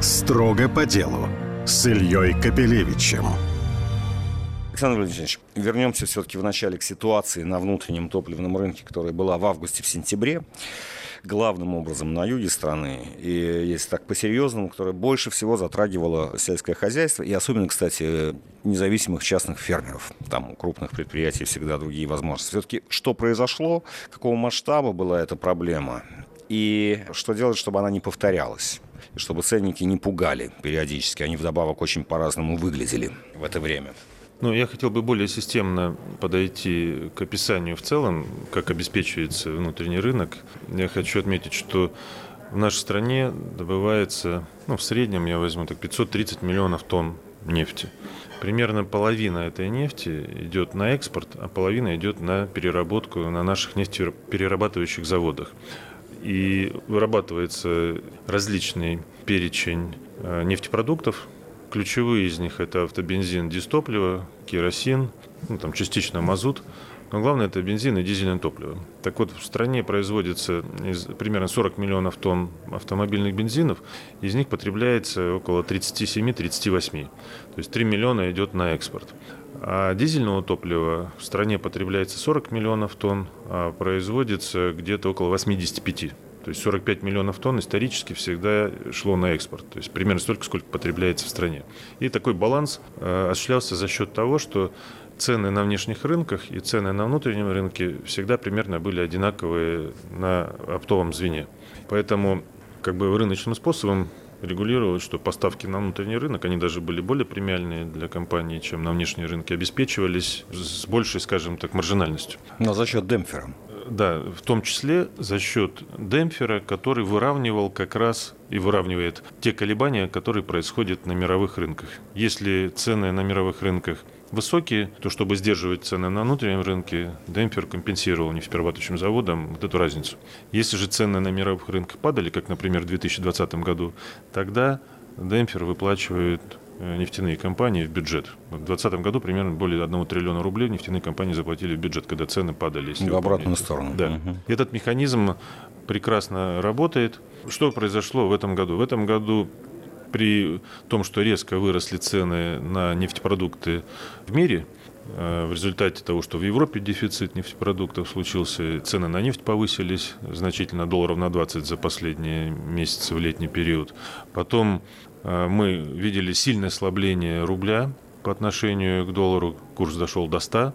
Строго по делу с Ильей Капелевичем. Александр Владимирович, вернемся все-таки в начале к ситуации на внутреннем топливном рынке, которая была в августе, в сентябре главным образом на юге страны, и если так по-серьезному, которая больше всего затрагивала сельское хозяйство, и особенно, кстати, независимых частных фермеров. Там у крупных предприятий всегда другие возможности. Все-таки что произошло, какого масштаба была эта проблема, и что делать, чтобы она не повторялась? Чтобы ценники не пугали периодически, они вдобавок очень по-разному выглядели в это время. Ну, я хотел бы более системно подойти к описанию в целом, как обеспечивается внутренний рынок. Я хочу отметить, что в нашей стране добывается, ну, в среднем, я возьму так, 530 миллионов тонн нефти. Примерно половина этой нефти идет на экспорт, а половина идет на переработку на наших нефтеперерабатывающих заводах. И вырабатывается различный перечень э, нефтепродуктов, Ключевые из них это автобензин, дистопливо, керосин, ну, там частично мазут. Но главное это бензин и дизельное топливо. Так вот, в стране производится из, примерно 40 миллионов тонн автомобильных бензинов, из них потребляется около 37-38. То есть 3 миллиона идет на экспорт. А дизельного топлива в стране потребляется 40 миллионов тонн, а производится где-то около 85. То есть 45 миллионов тонн исторически всегда шло на экспорт. То есть примерно столько, сколько потребляется в стране. И такой баланс э, осуществлялся за счет того, что цены на внешних рынках и цены на внутреннем рынке всегда примерно были одинаковые на оптовом звене. Поэтому как бы рыночным способом регулировалось, что поставки на внутренний рынок, они даже были более премиальные для компании, чем на внешние рынки, обеспечивались с большей, скажем так, маржинальностью. Но за счет демпфера. Да, в том числе за счет демпфера, который выравнивал как раз и выравнивает те колебания, которые происходят на мировых рынках. Если цены на мировых рынках высокие, то чтобы сдерживать цены на внутреннем рынке, демпфер компенсировал нефтеперерабатывающим заводам вот эту разницу. Если же цены на мировых рынках падали, как, например, в 2020 году, тогда демпфер выплачивает Э, нефтяные компании в бюджет. В 2020 году примерно более 1 триллиона рублей нефтяные компании заплатили в бюджет, когда цены падали. В обратную сторону. Да. Угу. Этот механизм прекрасно работает. Что произошло в этом году? В этом году при том, что резко выросли цены на нефтепродукты в мире, э, в результате того, что в Европе дефицит нефтепродуктов случился, цены на нефть повысились значительно, долларов на 20 за последние месяцы в летний период. Потом Э, мы видели сильное ослабление рубля по отношению к доллару. Курс дошел до 100.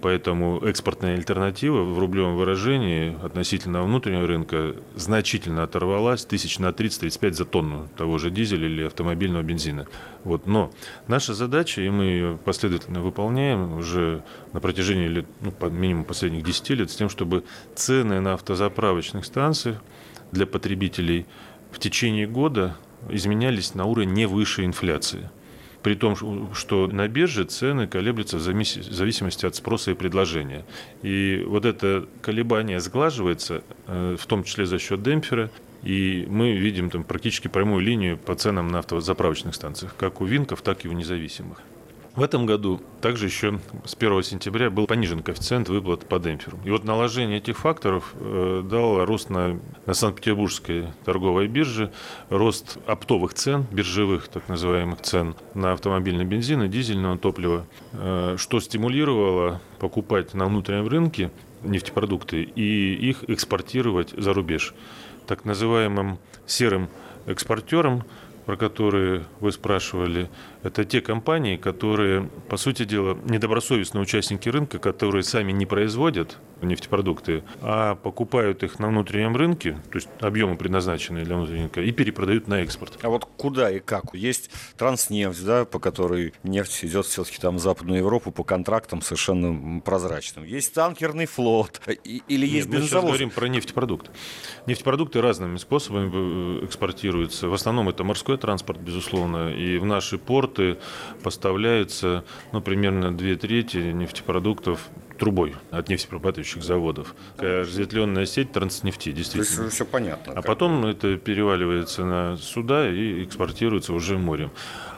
Поэтому экспортная альтернатива в рублевом выражении относительно внутреннего рынка значительно оторвалась тысяч на 30-35 за тонну того же дизеля или автомобильного бензина. Вот. Но наша задача, и мы ее последовательно выполняем уже на протяжении лет, ну, минимум последних 10 лет, с тем, чтобы цены на автозаправочных станциях для потребителей в течение года изменялись на уровень не выше инфляции. При том, что на бирже цены колеблются в зависимости от спроса и предложения. И вот это колебание сглаживается, э, в том числе за счет демпфера, и мы видим там практически прямую линию по ценам на автозаправочных станциях, как у Винков, так и у независимых. В этом году также еще с 1 сентября был понижен коэффициент выплат по демпферу. И вот наложение этих факторов э, дало рост на, на Санкт-Петербургской торговой бирже, рост оптовых цен, биржевых так называемых цен на автомобильный бензин и дизельное топливо, э, что стимулировало покупать на внутреннем рынке нефтепродукты и их экспортировать за рубеж. Так называемым серым экспортерам про которые вы спрашивали, это те компании, которые, по сути дела, недобросовестные участники рынка, которые сами не производят нефтепродукты, а покупают их на внутреннем рынке, то есть объемы предназначенные для внутреннего рынка, и перепродают на экспорт. А вот куда и как? Есть транснефть, да, по которой нефть идет все-таки там в Западную Европу по контрактам совершенно прозрачным. Есть танкерный флот или есть Нет, бензовоз? Мы сейчас говорим про нефтепродукты. Нефтепродукты разными способами э, экспортируются. В основном это морской транспорт, безусловно, и в наши порты поставляются ну, примерно две трети нефтепродуктов трубой от нефтеперерабатывающих заводов. Разветвленная сеть транснефти, действительно. То есть все понятно. А потом бы. это переваливается на суда и экспортируется уже морем.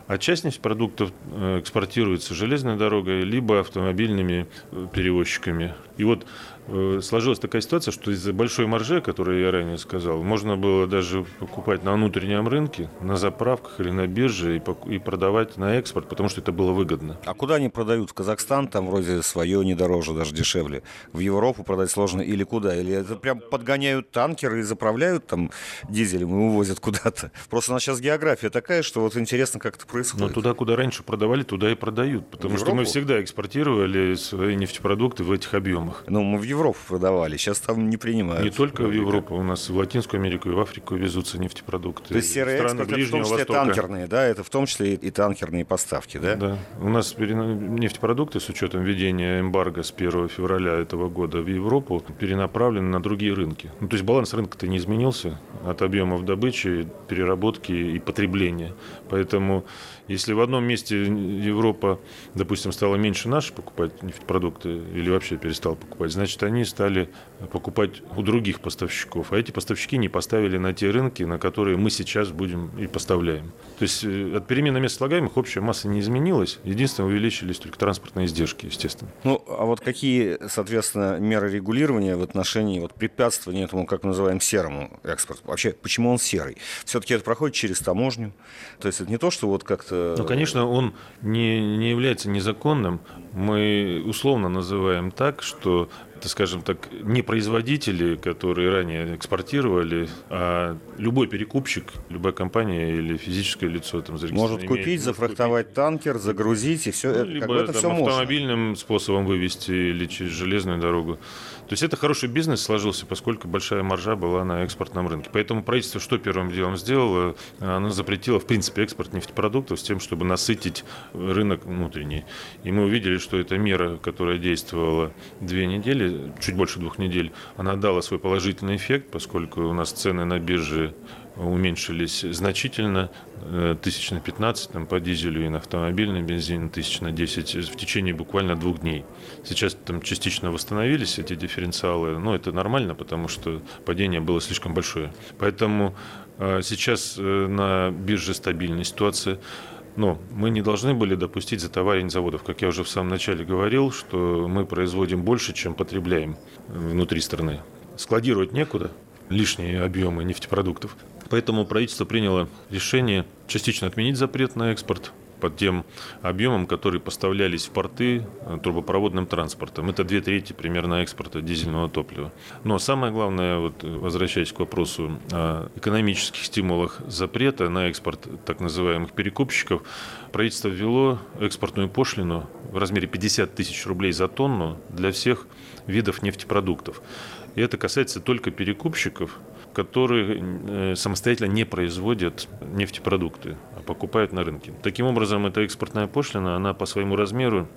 А часть нефтепродуктов э, экспортируется железной дорогой, либо автомобильными э, перевозчиками. И вот э, сложилась такая ситуация, что из-за большой маржи, которую я ранее сказал, можно было даже покупать на внутреннем рынке, на заправках или на бирже и, и продавать на экспорт, потому что это было выгодно. А куда они продают? В Казахстан там вроде свое не дороже, даже дешевле. В Европу продать сложно или куда? Или это прям подгоняют танкеры и заправляют там дизелем и увозят куда-то? Просто у нас сейчас география такая, что вот интересно, как это происходит. Но туда, куда раньше продавали, туда и продают. Потому что мы всегда экспортировали свои нефтепродукты в этих объемах. Ну, мы в Европу продавали, сейчас там не принимают. Не только в Европу, у нас в Латинскую Америку и в Африку везутся нефтепродукты. То есть серый экспорт, это в том числе Востока. танкерные, да? Это в том числе и танкерные поставки, да? Да. У нас нефтепродукты с учетом введения эмбарго с 1 февраля этого года в Европу перенаправлены на другие рынки. Ну, то есть баланс рынка-то не изменился от объемов добычи, переработки и потребления. Поэтому если в одном месте Европа, допустим, стала меньше наши покупать нефтепродукты или вообще перестала покупать, значит, они стали покупать у других поставщиков. А эти поставщики не поставили на те рынки, на которые мы сейчас будем и поставляем. То есть э, от перемены мест слагаемых общая масса не изменилась. Единственное, увеличились только транспортные издержки, естественно. Ну, а вот какие, соответственно, меры регулирования в отношении вот, препятствования этому, как мы называем, серому экспорту? Вообще, почему он серый? Все-таки это проходит через таможню. То есть это не то, что вот как-то ну, конечно, он не, не является незаконным. Мы условно называем так, что скажем так, не производители, которые ранее экспортировали, а любой перекупщик, любая компания или физическое лицо там Может купить, имеет, зафрахтовать купить. танкер, загрузить и все. Ну, либо как бы это там, все автомобильным можно. способом вывести или через железную дорогу. То есть это хороший бизнес сложился, поскольку большая маржа была на экспортном рынке. Поэтому правительство что первым делом сделало? Оно запретило, в принципе, экспорт нефтепродуктов с тем, чтобы насытить рынок внутренний. И мы увидели, что эта мера, которая действовала две недели, чуть больше двух недель, она дала свой положительный эффект, поскольку у нас цены на бирже уменьшились значительно, э, тысяч на 15 там, по дизелю и на автомобильный бензин, тысяч на 10 в течение буквально двух дней. Сейчас там частично восстановились эти дифференциалы, но это нормально, потому что падение было слишком большое. Поэтому э, сейчас э, на бирже стабильная ситуация. Но мы не должны были допустить затоварень заводов. Как я уже в самом начале говорил, что мы производим больше, чем потребляем внутри страны. Складировать некуда, лишние объемы нефтепродуктов. Поэтому правительство приняло решение частично отменить запрет на экспорт под тем объемом, которые поставлялись в порты э, трубопроводным транспортом. Это две трети примерно экспорта дизельного топлива. Но самое главное, вот, возвращаясь к вопросу о экономических стимулах запрета на экспорт так называемых перекупщиков, правительство ввело экспортную пошлину в размере 50 тысяч рублей за тонну для всех видов нефтепродуктов. И это касается только перекупщиков, которые э, самостоятельно не производят нефтепродукты, а покупают на рынке. Таким образом, эта экспортная пошлина, она по своему размеру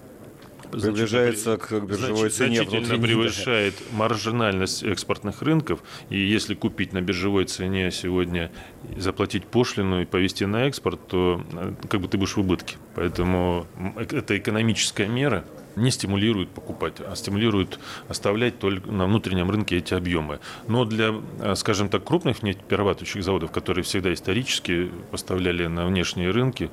приближается к биржевой цене. Значительно превышает маржинальность экспортных рынков. И если купить на биржевой цене сегодня, заплатить пошлину и повести на экспорт, то э, как бы ты будешь в убытке. Поэтому это экономическая мера, не стимулирует покупать, а стимулирует оставлять только на внутреннем рынке эти объемы. Но для, э, скажем так, крупных нефтеперерабатывающих заводов, которые всегда исторически поставляли на внешние рынки,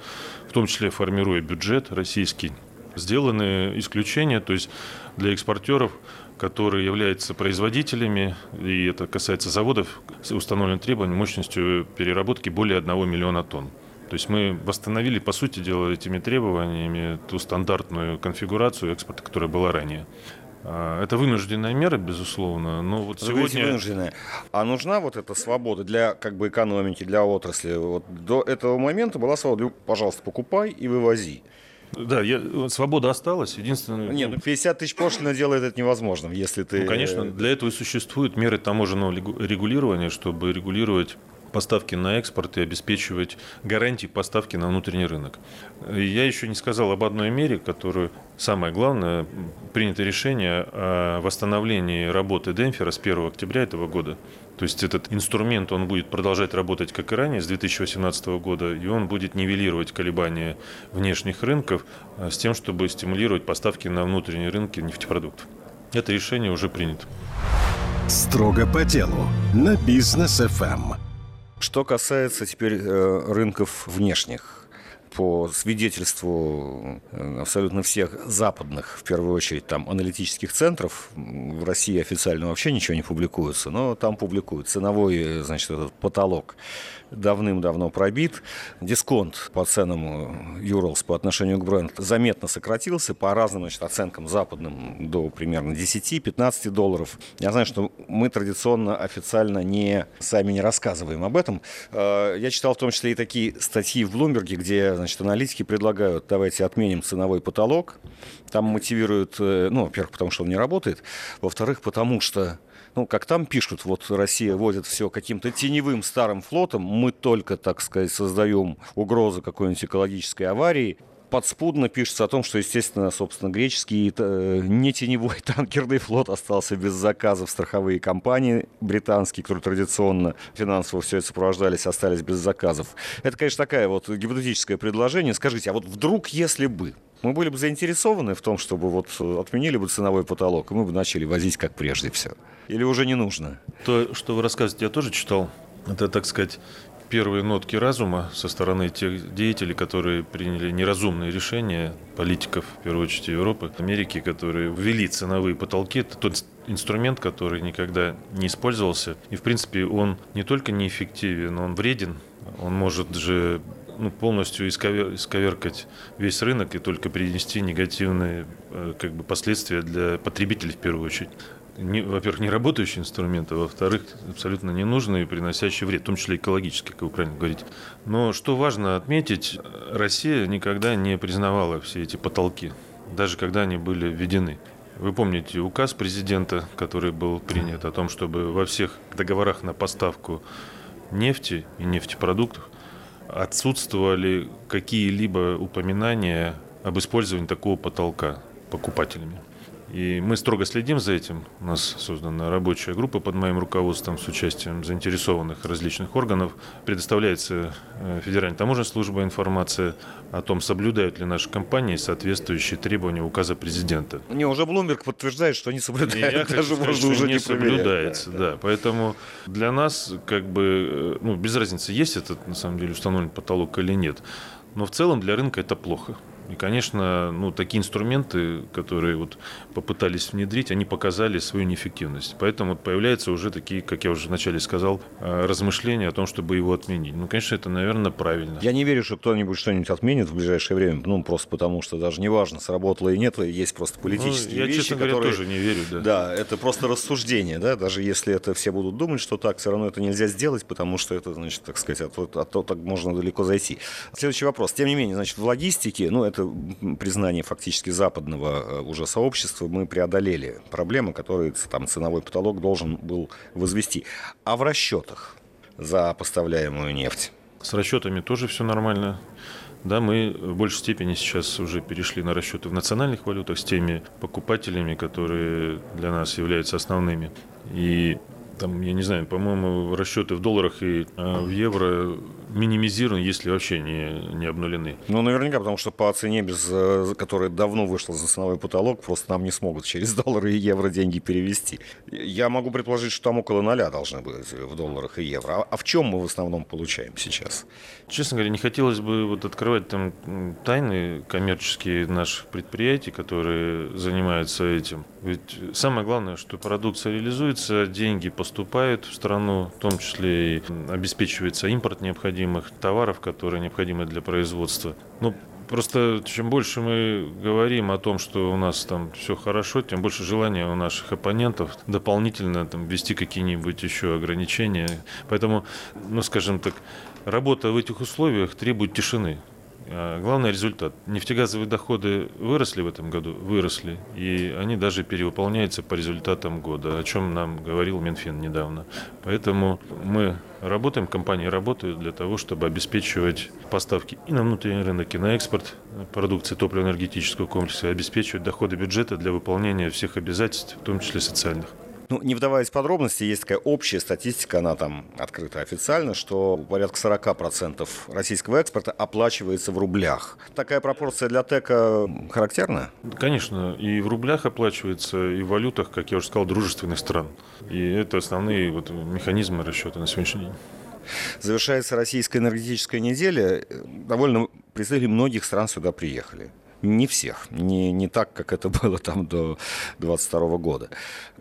в том числе формируя бюджет российский, сделаны исключения, то есть для экспортеров, которые являются производителями, и это касается заводов с установленным требованием мощностью переработки более 1 миллиона тонн. То есть мы восстановили, по сути дела, этими требованиями ту стандартную конфигурацию экспорта, которая была ранее. А, это вынужденная мера, безусловно, но вот сегодня... Вынужденная. А нужна вот эта свобода для как бы экономики, для отрасли? Вот до этого момента была свобода, пожалуйста, покупай и вывози. Да, я, свобода осталась. Единственное... Нет, ну 50 тысяч пошлина делает это невозможным, если ты... Ну, конечно, для этого и существуют меры таможенного регулирования, чтобы регулировать поставки на экспорт и обеспечивать гарантии поставки на внутренний рынок. Я еще не сказал об одной мере, которую, самое главное, принято решение о восстановлении работы Демпфера с 1 октября этого года. То есть этот инструмент, он будет продолжать работать, как и ранее, с 2018 года, и он будет нивелировать колебания внешних рынков а, с тем, чтобы стимулировать поставки на внутренние рынки нефтепродуктов. Это решение уже принято. Строго по делу на бизнес FM. Что касается теперь э, рынков внешних, по свидетельству э, абсолютно всех западных, в первую очередь, там, аналитических центров, в России официально вообще ничего не публикуется, но там публикуют ценовой, э, значит, этот потолок давным-давно пробит. Дисконт по ценам Юрлс по отношению к бренду заметно сократился по разным значит, оценкам западным до примерно 10-15 долларов. Я знаю, что мы традиционно официально не сами не рассказываем об этом. Э, я читал в том числе и такие статьи в Блумберге, где значит, аналитики предлагают, давайте отменим ценовой потолок. Там мотивируют, э, ну, во-первых, потому что он не работает, во-вторых, потому что ну, как там пишут, вот Россия водит все каким-то теневым старым флотом, мы только, так сказать, создаем угрозу какой-нибудь экологической аварии, подспудно пишется о том, что, естественно, собственно, греческий э, не теневой танкерный флот остался без заказов. Страховые компании британские, которые традиционно финансово все это сопровождались, остались без заказов. Это, конечно, такое вот гипотетическое предложение. Скажите, а вот вдруг, если бы мы были бы заинтересованы в том, чтобы вот отменили бы ценовой потолок, и мы бы начали возить как прежде все. Или уже не нужно? То, что вы рассказываете, я тоже читал. Это, так сказать, первые нотки разума со стороны тех деятелей, которые приняли неразумные решения, политиков, в первую очередь Европы, Америки, которые ввели ценовые потолки. Это тот инструмент, который никогда не использовался. И, в принципе, он не только неэффективен, он вреден. Он может же ну, полностью исковер, исковеркать весь рынок и только принести негативные э, как бы, последствия для потребителей в первую очередь во-первых, не работающий инструмент, а во-вторых, абсолютно ненужный и приносящий вред, в том числе экологический, как вы правильно говорите. Но что важно отметить, Россия никогда не признавала все эти потолки, даже когда они были введены. Вы помните указ президента, который был принят о том, чтобы во всех договорах на поставку нефти и нефтепродуктов отсутствовали какие-либо упоминания об использовании такого потолка покупателями. И мы строго следим за этим. У нас создана рабочая группа под моим руководством с участием заинтересованных различных органов. Предоставляется э, Федеральной таможенной службой информация о том, соблюдают ли наши компании соответствующие требования указа президента. Не, уже Блумберг подтверждает, что не соблюдают. я Даже сказать, можно уже не, не соблюдается. Да. да. Поэтому для нас как бы э, ну, без разницы, есть этот на самом деле установлен потолок или нет. Но в целом для рынка это плохо. И, конечно, ну, такие инструменты, которые вот попытались внедрить, они показали свою неэффективность. Поэтому вот появляются уже такие, как я уже вначале сказал, э, размышления о том, чтобы его отменить. Ну, конечно, это, наверное, правильно. Я не верю, что кто-нибудь что-нибудь отменит в ближайшее время, ну, просто потому что даже неважно, сработало и нет, есть просто политические ну, я, вещи, честно говоря, которые... тоже не верю, да. Да, это просто рассуждение, да, даже если это все будут думать, что так, все равно это нельзя сделать, потому что это, значит, так сказать, от, от, от того так можно далеко зайти. Следующий вопрос. Тем не менее, значит, в логистике, ну, это это признание фактически западного э, уже сообщества, мы преодолели проблемы, которые там ценовой потолок должен был возвести. А в расчетах за поставляемую нефть? С расчетами тоже все нормально. Да, мы в большей степени сейчас уже перешли на расчеты в национальных валютах с теми покупателями, которые для нас являются основными. И там, я не знаю, по-моему, расчеты в долларах и а, в евро минимизированы, если вообще не, не обнулены. Ну, наверняка, потому что по цене, без, э, которая давно вышла за ценовой потолок, просто нам не смогут через доллары и евро деньги перевести. Я могу предположить, что там около ноля должны быть в долларах и евро. А, а в чем мы в основном получаем сейчас? Честно говоря, не хотелось бы вот открывать там тайны коммерческие наших предприятий, которые занимаются этим. Ведь самое главное, что продукция реализуется, деньги поступают в страну, в том числе и обеспечивается импорт необходимых товаров, которые необходимы для производства. Ну, Просто чем больше мы говорим о том, что у нас там все хорошо, тем больше желания у наших оппонентов дополнительно там, ввести какие-нибудь еще ограничения. Поэтому, ну, скажем так, работа в этих условиях требует тишины. А главный результат. Нефтегазовые доходы выросли в этом году? Выросли. И они даже перевыполняются по результатам года, о чем нам говорил Минфин недавно. Поэтому мы работаем, компании работают для того, чтобы обеспечивать поставки и на внутренний рынок, и на экспорт продукции топливно-энергетического комплекса, обеспечивать доходы бюджета для выполнения всех обязательств, в том числе социальных. Ну, не вдаваясь в подробности, есть такая общая статистика, она там открыта официально, что порядка 40% российского экспорта оплачивается в рублях. Такая пропорция для ТЭКа характерна? Конечно, и в рублях оплачивается, и в валютах, как я уже сказал, дружественных стран. И это основные вот механизмы расчета на сегодняшний день. Завершается российская энергетическая неделя. Довольно представители многих стран сюда приехали. Не всех, не, не так, как это было там до 22 года.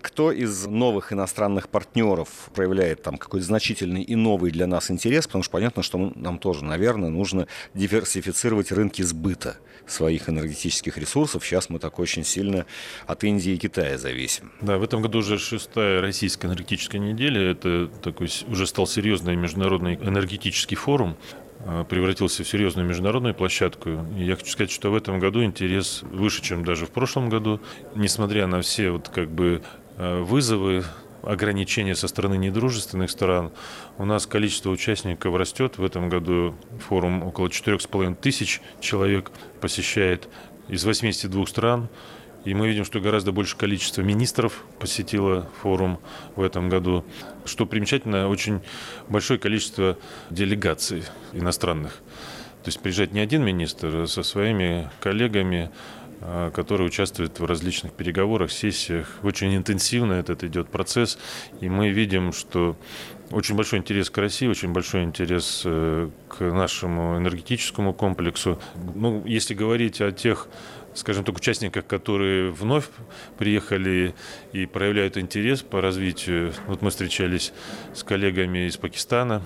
Кто из новых иностранных партнеров проявляет там какой-то значительный и новый для нас интерес, потому что понятно, что мы, нам тоже, наверное, нужно диверсифицировать рынки сбыта своих энергетических ресурсов. Сейчас мы так очень сильно от Индии и Китая зависим. Да, в этом году уже шестая российская энергетическая неделя. Это такой уже стал серьезный международный энергетический форум. Э, превратился в серьезную международную площадку. И я хочу сказать, что в этом году интерес выше, чем даже в прошлом году. Несмотря на все вот как бы э, вызовы, ограничения со стороны недружественных стран, у нас количество участников растет. В этом году форум около 4,5 тысяч человек посещает из 82 стран. И мы видим, что гораздо больше количество министров посетило форум в этом году. Что примечательно, очень большое количество делегаций иностранных. То есть приезжает не один министр, а со своими коллегами, а, которые участвуют в различных переговорах, сессиях. Очень интенсивно этот идет процесс, и мы видим, что очень большой интерес к России, очень большой интерес э, к нашему энергетическому комплексу. Ну, если говорить о тех скажем так, участниках, которые вновь приехали и проявляют интерес по развитию. Вот мы встречались с коллегами из Пакистана.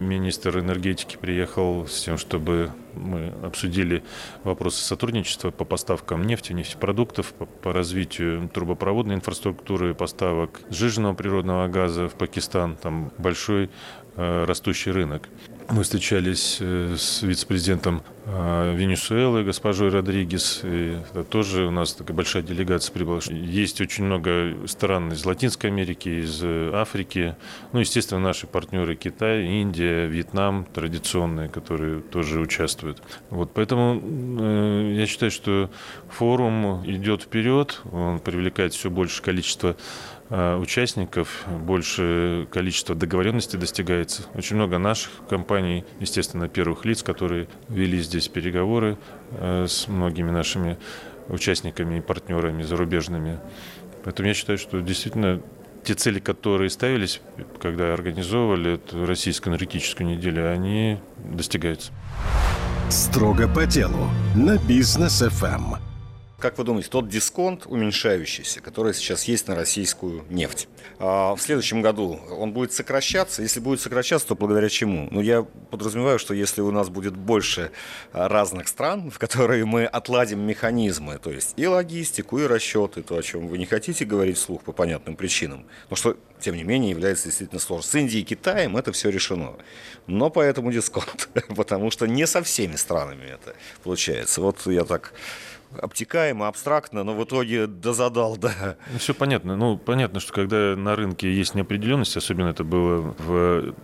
Министр энергетики приехал с тем, чтобы мы обсудили вопросы сотрудничества по поставкам нефти, нефтепродуктов, по, по развитию трубопроводной инфраструктуры, поставок сжиженного природного газа в Пакистан. Там большой э, растущий рынок. Мы встречались э, с вице-президентом э, Венесуэлы, госпожой Родригес. И это тоже у нас такая большая делегация прибыла. Есть очень много стран из Латинской Америки, из Африки. Ну, естественно, наши партнеры Китай, Индия, Вьетнам традиционные, которые тоже участвуют. Вот, поэтому я считаю, что форум идет вперед, он привлекает все больше количество Э, участников, больше количество договоренностей достигается. Очень много наших компаний, естественно, первых лиц, которые вели здесь переговоры э, с многими нашими участниками и партнерами зарубежными. Поэтому я считаю, что действительно те цели, которые ставились, когда организовывали эту российскую энергетическую неделю, они достигаются. Строго по делу на бизнес FM. Как вы думаете, тот дисконт уменьшающийся, который сейчас есть на российскую нефть, а, в следующем году он будет сокращаться? Если будет сокращаться, то благодаря чему? Ну, я подразумеваю, что если у нас будет больше а, разных стран, в которые мы отладим механизмы, то есть и логистику, и расчеты, то, о чем вы не хотите говорить вслух по понятным причинам, но что, тем не менее, является действительно сложным. С Индией и Китаем это все решено. Но поэтому дисконт, потому что не со всеми странами это получается. Вот я так обтекаемо, абстрактно, но в итоге дозадал, да. Ну, Все понятно. Ну, понятно, что когда на рынке есть неопределенность, особенно это было в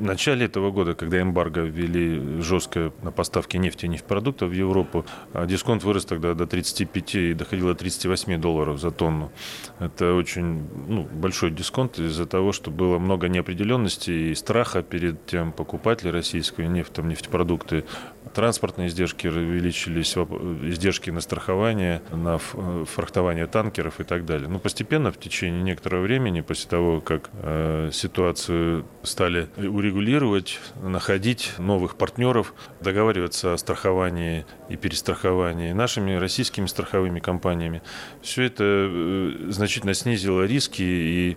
в начале этого года, когда эмбарго ввели жестко на поставки нефти и нефтепродуктов в Европу, а дисконт вырос тогда до 35 и доходил до 38 долларов за тонну. Это очень ну, большой дисконт из-за того, что было много неопределенности и страха перед тем покупателей российскую нефть, там, нефтепродукты. Транспортные издержки увеличились, издержки на страхование, на фрахтование танкеров и так далее. Но постепенно, в течение некоторого времени, после того, как э, ситуацию стали урегулировать, регулировать, находить новых партнеров, договариваться о страховании и перестраховании нашими российскими страховыми компаниями. Все это э, значительно снизило риски и,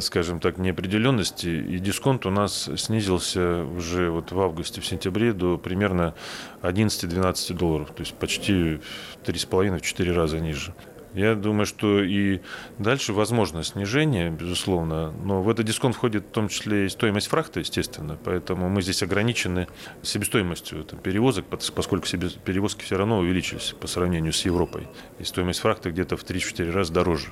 скажем так, неопределенности. И дисконт у нас снизился уже вот в августе, в сентябре до примерно 11-12 долларов. То есть почти в 3,5-4 раза ниже. Я думаю, что и дальше возможно снижение, безусловно, но в этот дисконт входит в том числе и стоимость фрахта, естественно, поэтому мы здесь ограничены себестоимостью там, перевозок, поскольку перевозки все равно увеличились по сравнению с Европой, и стоимость фрахта где-то в 3-4 раза дороже.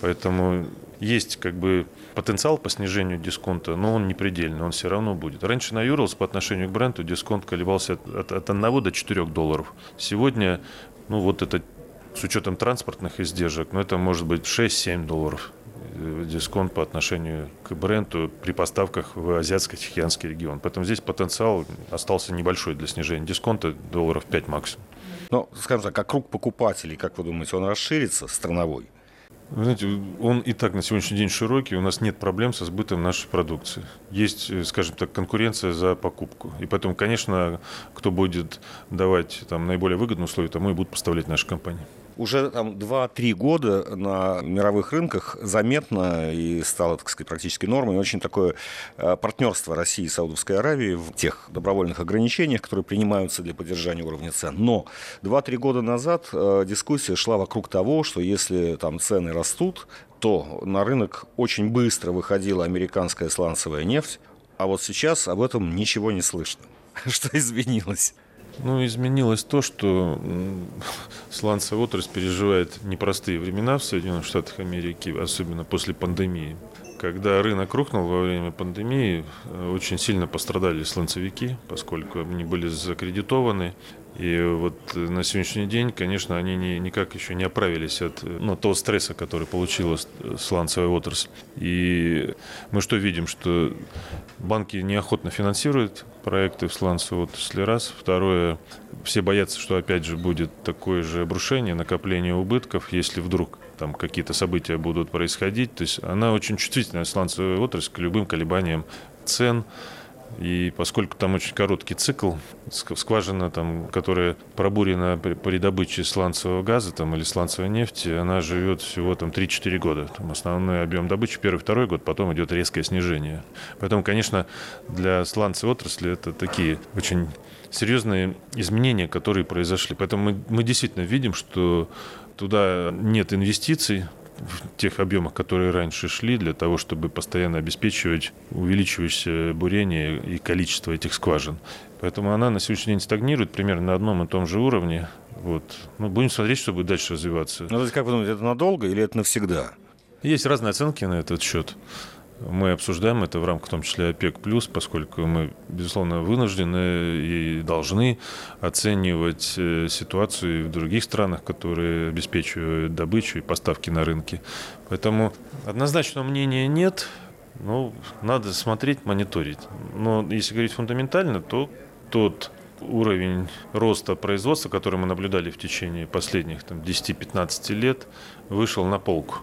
Поэтому есть как бы потенциал по снижению дисконта, но он не предельный, он все равно будет. Раньше на Юрлс по отношению к бренду дисконт колебался от, от, от 1 до 4 долларов. Сегодня ну, вот это с учетом транспортных издержек, ну, это может быть 6-7 долларов э, дисконт по отношению к бренду при поставках в Азиатско-Тихоокеанский регион. Поэтому здесь потенциал остался небольшой для снижения дисконта, долларов 5 максимум. Ну, скажем так, как круг покупателей, как вы думаете, он расширится страновой? Вы знаете, он и так на сегодняшний день широкий, у нас нет проблем со сбытом нашей продукции. Есть, э, скажем так, конкуренция за покупку. И поэтому, конечно, кто будет давать там, наиболее выгодные условия, тому и будут поставлять наши компании уже там 2-3 года на мировых рынках заметно и стало, так сказать, практически нормой очень такое э, партнерство России и Саудовской Аравии в тех добровольных ограничениях, которые принимаются для поддержания уровня цен. Но 2-3 года назад э, дискуссия шла вокруг того, что если там цены растут, то на рынок очень быстро выходила американская сланцевая нефть, а вот сейчас об этом ничего не слышно. Что изменилось? Ну, изменилось то, что сланцевая отрасль переживает непростые времена в Соединенных Штатах Америки, особенно после пандемии. Когда рынок рухнул во время пандемии, э, очень сильно пострадали сланцевики, поскольку они были закредитованы, и вот на сегодняшний день, конечно, они не, никак еще не оправились от ну, того стресса, который получила сланцевая отрасль. И мы что видим, что банки неохотно финансируют проекты в сланцевой отрасли, раз. Второе, все боятся, что опять же будет такое же обрушение, накопление убытков, если вдруг там какие-то события будут происходить. То есть она очень чувствительная, сланцевая отрасль, к любым колебаниям цен, и поскольку там очень короткий цикл, скважина, там, которая пробурена при добыче сланцевого газа там, или сланцевой нефти, она живет всего там, 3-4 года. Там основной объем добычи первый, второй год, потом идет резкое снижение. Поэтому, конечно, для сланцевой отрасли это такие очень серьезные изменения, которые произошли. Поэтому мы, мы действительно видим, что туда нет инвестиций, в тех объемах, которые раньше шли, для того, чтобы постоянно обеспечивать увеличивающееся бурение и количество этих скважин. Поэтому она на сегодняшний день стагнирует примерно на одном и том же уровне. Вот. Ну, будем смотреть, что будет дальше развиваться. Ну, то есть, как вы думаете, это надолго или это навсегда? Есть разные оценки на этот счет. Мы обсуждаем это в рамках, в том числе, ОПЕК+, поскольку мы, безусловно, вынуждены и должны оценивать э, ситуацию в других странах, которые обеспечивают добычу и поставки на рынке. Поэтому однозначного мнения нет, но надо смотреть, мониторить. Но если говорить фундаментально, то тот уровень роста производства, который мы наблюдали в течение последних там, 10-15 лет, вышел на полку.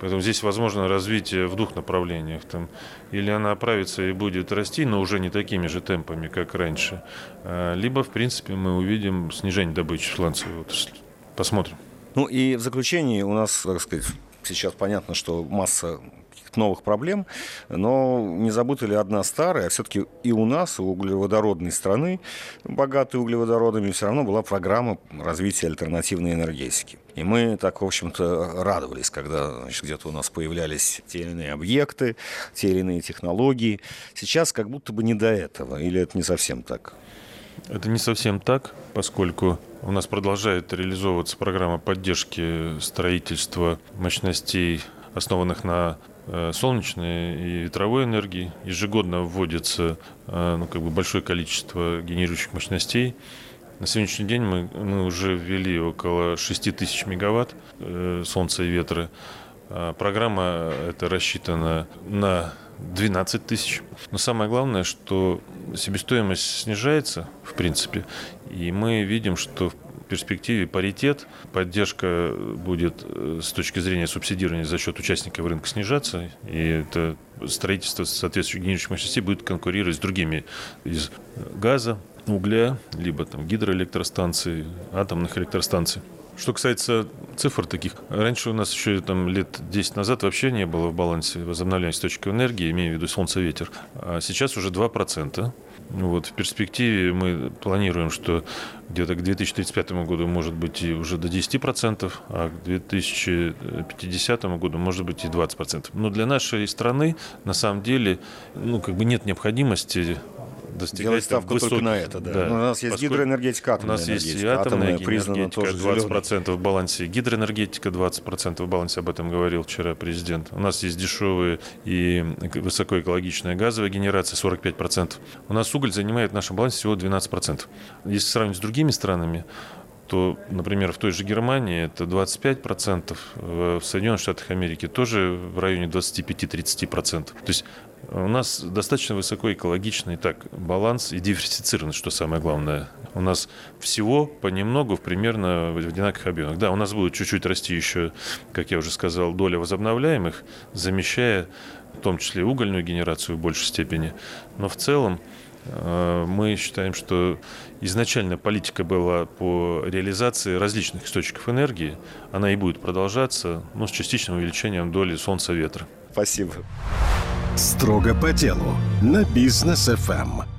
Поэтому здесь возможно развитие в двух направлениях. Там, или она оправится и будет расти, но уже не такими же темпами, как раньше. А, либо, в принципе, мы увидим снижение добычи сланцевой отрасли. Посмотрим. Ну и в заключении у нас, так сказать, сейчас понятно, что масса новых проблем, но не забыта ли одна старая, а все-таки и у нас, у углеводородной страны, богатой углеводородами, все равно была программа развития альтернативной энергетики. И мы так, в общем-то, радовались, когда где-то у нас появлялись те или иные объекты, те или иные технологии. Сейчас как будто бы не до этого, или это не совсем так? Это не совсем так, поскольку у нас продолжает реализовываться программа поддержки строительства мощностей, основанных на Э, солнечной и ветровой энергии. Ежегодно вводится э, ну, как бы большое количество генерирующих мощностей. На сегодняшний день мы, мы уже ввели около 6 тысяч мегаватт э, солнца и ветра. А программа эта рассчитана на 12 тысяч. Но самое главное, что себестоимость снижается, в принципе, и мы видим, что перспективе паритет, поддержка будет э, с точки зрения субсидирования за счет участников рынка снижаться, и это строительство соответствующих генерических мощностей будет конкурировать с другими из газа, угля, либо там гидроэлектростанций, атомных электростанций. Что касается цифр таких, раньше у нас еще там лет 10 назад вообще не было в балансе возобновляемых источников энергии, имею в виду солнце, ветер. А сейчас уже 2%. Вот, в перспективе мы планируем, что где-то к 2035 году может быть и уже до 10%, а к 2050 году может быть и 20%. Но для нашей страны на самом деле ну, как бы нет необходимости достигать Делать ставку высот... только на это, да. да. Но у нас есть Поскольку гидроэнергетика, атомная У нас есть и атомная, атомная энергетика, 20% в балансе, гидроэнергетика 20% в балансе, об этом говорил вчера президент. У нас есть дешевые и высокоэкологичная газовая генерация 45%. У нас уголь занимает в нашем балансе всего 12%. Если сравнить с другими странами, то, например, в той же Германии это 25%, в Соединенных Штатах Америки тоже в районе 25-30%. То есть у нас достаточно высоко экологичный так баланс и диверсифицированность, что самое главное. у нас всего понемногу в примерно в одинаковых объемах. Да, у нас будет чуть-чуть расти еще, как я уже сказал, доля возобновляемых, замещая в том числе угольную генерацию в большей степени. Но в целом э, мы считаем, что изначально политика была по реализации различных источников энергии. Она и будет продолжаться, но с частичным увеличением доли солнца ветра. Спасибо. Строго по делу на бизнес ФМ.